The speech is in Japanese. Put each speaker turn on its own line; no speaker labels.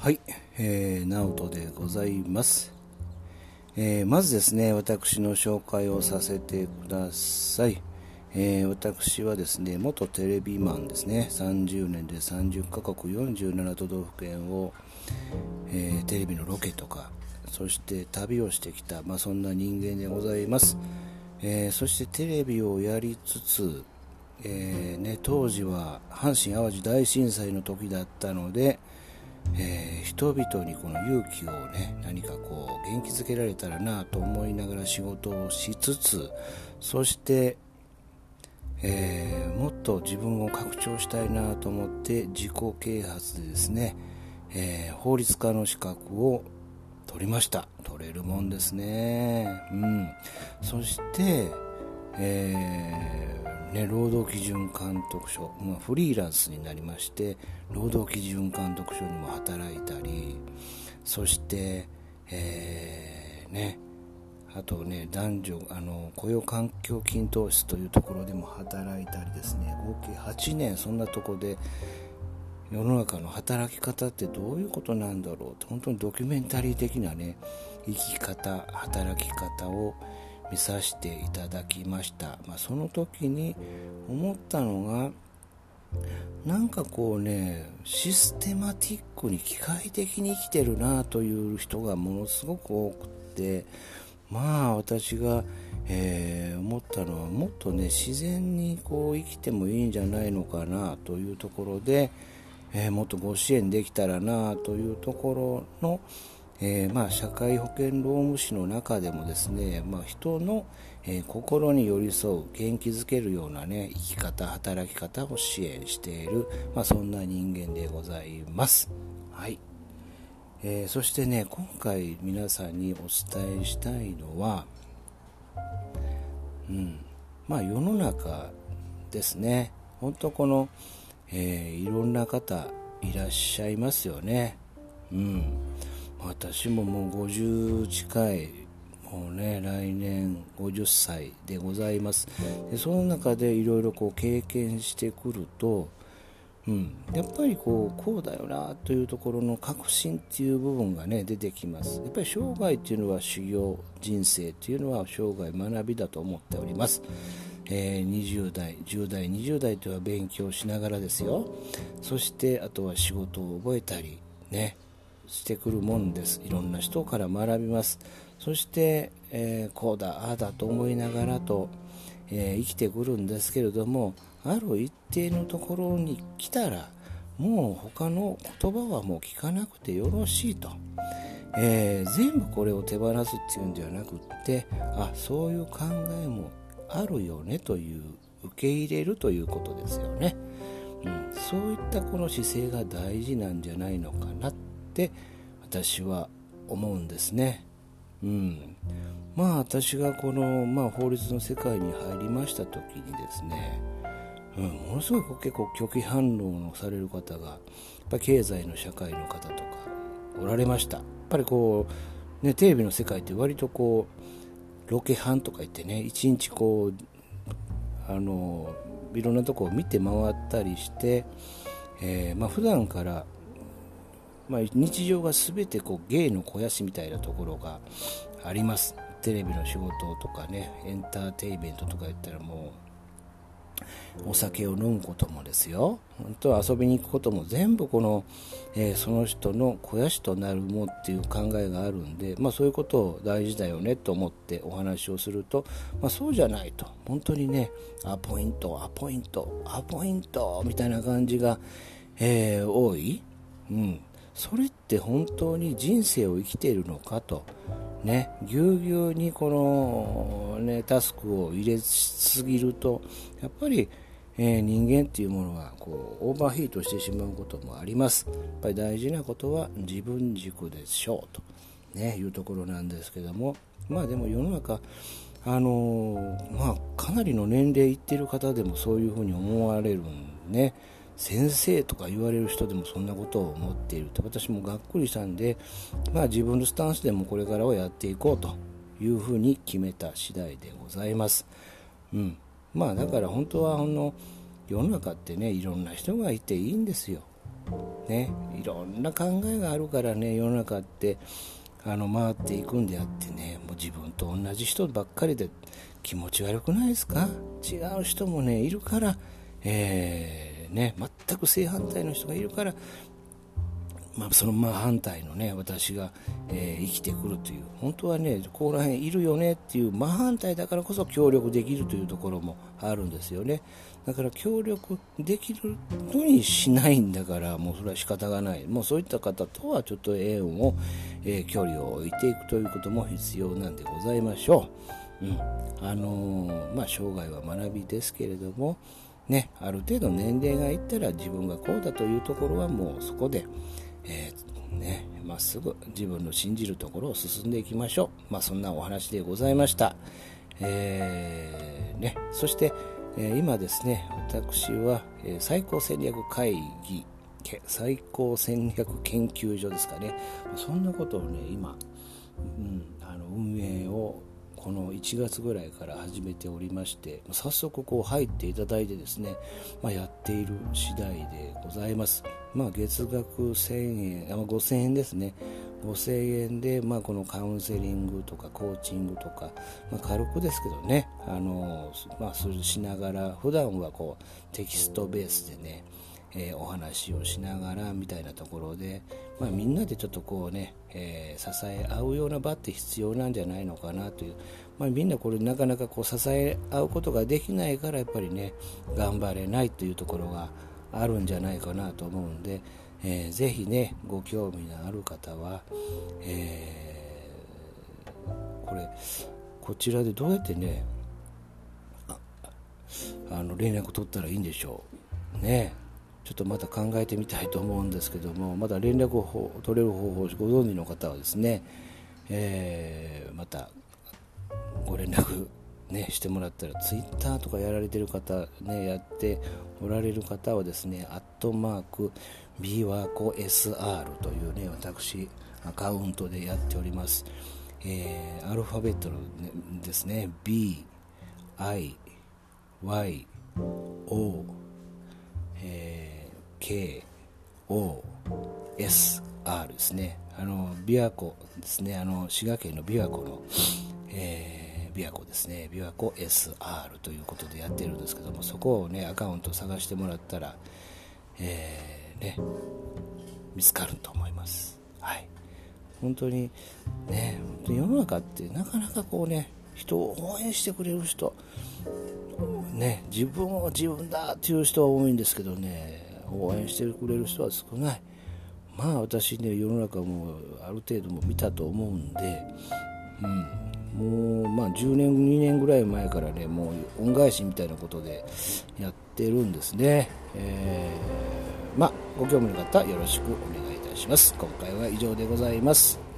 はい、えー、直人でございます、えー、まずですね、私の紹介をさせてください。えー、私はですね、元テレビマンですね、30年で30カ国47都道府県を、えー、テレビのロケとか、そして旅をしてきた、まあ、そんな人間でございます。えー、そしてテレビをやりつつ、えね、当時は阪神・淡路大震災の時だったので、えー、人々にこの勇気をね何かこう元気づけられたらなと思いながら仕事をしつつそして、えー、もっと自分を拡張したいなと思って自己啓発でですね、えー、法律家の資格を取りました。取れるもんですね。うん。そしてえ、ね、労働基準監督署、まあ、フリーランスになりまして労働基準監督署にも働いたりそして、えー、ね、あとね男女あの雇用環境均等室というところでも働いたりですね合計8年そんなとこで世の中の働き方ってどういうことなんだろうと本当にドキュメンタリー的なね生き方働き方を見させていただきました、まあ、その時に思ったのがなんかこうねシステマティックに機械的に生きてるなという人がものすごく多くってまあ私が、えー、思ったのはもっとね自然にこう生きてもいいんじゃないのかなというところで、えー、もっとご支援できたらなというところの、えー、まあ、社会保険労務士の中でもですね、まあ、人の、えー、心に寄り添う元気づけるような、ね、生き方働き方を支援している、まあ、そんな人間でございます。はいえー、そしてね今回皆さんにお伝えしたいのは、うんまあ、世の中ですね本当この、えいろんな方いらっしゃいますよね。うん私ももう50近いもうね来年50歳でございます。でその中でいろいろこう経験してくると、うん、やっぱりこうこうだよなというところの確信っていう部分がね出てきます。やっぱり生涯っていうのは修行人生っていうのは生涯学びだと思っております。えー、20代10代20代とは勉強しながらですよ。そしてあとは仕事を覚えたりね。してくるもんです。いろんな人から学びます。そして、えー、こうだああだと思いながらと、えー、生きてくるんですけれどもある一定のところに来たらもう他の言葉はもう聞かなくてよろしいと、えー、全部これを手放すっていうんではなくってあそういう考えもあるよねという受け入れるということですよね、うん、そういったこの姿勢が大事なんじゃないのかな。って私は思うんですね。うん、まあ私がこの、まあ、法律の世界に入りました時にですね、うん、ものすごい結構拒否反応のされる方がやっぱ経済の社会の方とかおられましたやっぱりこう、ね、テレビの世界って割とこうロケハンとか言ってね一日こうあのいろんなとこを見て回ったりして、えーまあ、普段からまあ、日常が全てこう芸の肥やしみたいなところがあります。テレビの仕事とかねエンターテインメントとか言ったらもうお酒を飲むこともですよ。本当は遊びに行くことも全部この、えー、その人の肥やしとなるもっていう考えがあるんで、まあ、そういうことを大事だよねと思ってお話をすると、まあ、そうじゃないと。本当にねアポイントアポイントアポイントみたいな感じが、えー、多い、うん、それって本当に人生を生きているのかと、ね、ぎゅうぎゅうにこの、ね、タスクを入れすぎると、やっぱり、えー、人間っていうものはこうオーバーヒートしてしまうこともあります。やっぱり大事なことは自分軸でしょうと、ね、いうところなんですけども、まあでも世の中、あのー、まあ、かなりの年齢いってる方でもそういうふうに思われるんね。先生とか言われる人でもそんなことを思っていると私もがっくりしたんで、まあ、自分のスタンスでもこれからはやっていこうというふうに決めた次第でございます、うん、まあだから本当はあの世の中ってねいろんな人がいていいんですよ。ね、いろんな考えがあるからね世の中ってあの回っていくんであってねもう自分と同じ人ばっかりで気持ち悪くないですか？違う人もねいるから、えー、ね、全く正反対の人がいるからまあ、その真反対のね私が、えー、生きてくるという本当はねここら辺いるよねっていう真反対だからこそ協力できるというところもあるんですよね。だから協力できるのにしないんだからもうそれは仕方がない。もうそういった方とはちょっと縁を、えー、距離を置いていくということも必要なんでございましょう、うん。あのー、まあ、生涯は学びですけれどもね、ある程度年齢がいったら自分がこうだというところはもうそこで、えー、ね、まっすぐ自分の信じるところを進んでいきましょう。まあ、そんなお話でございました。えー、ね、そして、えー、今ですね、私は、え最高戦略会議、最高戦略研究所ですかね、そんなことをね、今、うん、あの運営をこの1月ぐらいから始めておりまして早速こう入っていただいてですね、まあ、やっている次第でございます、まあ、月額1000円あ5000円ですね。5000円で、まあ、このカウンセリングとかコーチングとか、まあ、軽くですけどねあの、まあ、しながら普段はこうテキストベースでねえー、お話をしながらみたいなところで、まあ、みんなでちょっとこうね、えー、支え合うような場って必要なんじゃないのかなという、まあ、みんなこれなかなかこう支え合うことができないからやっぱりね頑張れないというところがあるんじゃないかなと思うんで、えー、ぜひねご興味のある方は、えー、これこちらでどうやってねあの連絡取ったらいいんでしょう。ね。ちょっとまた考えてみたいと思うんですけどもまだ連絡を取れる方法をご存知の方はですね、えー、またご連絡、ね、してもらったらツイッターとかやられてる方、ね、やっておられる方はですねアットマーク b ワコ SR というね私アカウントでやっております、えー、アルファベットの、ね、ですね B I Y O えー KOSR ですね。あの琵琶湖ですね。あの滋賀県の琵琶湖の、えー、琵琶湖ですね。琵琶湖 SR ということでやってるんですけどもそこをねアカウント探してもらったら、えー、ね見つかると思います。はい。本当にね世の中ってなかなかこうね人を応援してくれる人。ね自分は自分だっていう人は多いんですけどね応援してくれる人は少ない。まあ私ね世の中もある程度も見たと思うんで、うん、もうまあ10年2年ぐらい前からねもう恩返しみたいなことでやってるんですね、えー、まあご興味の方よろしくお願いいたします。今回は以上でございます。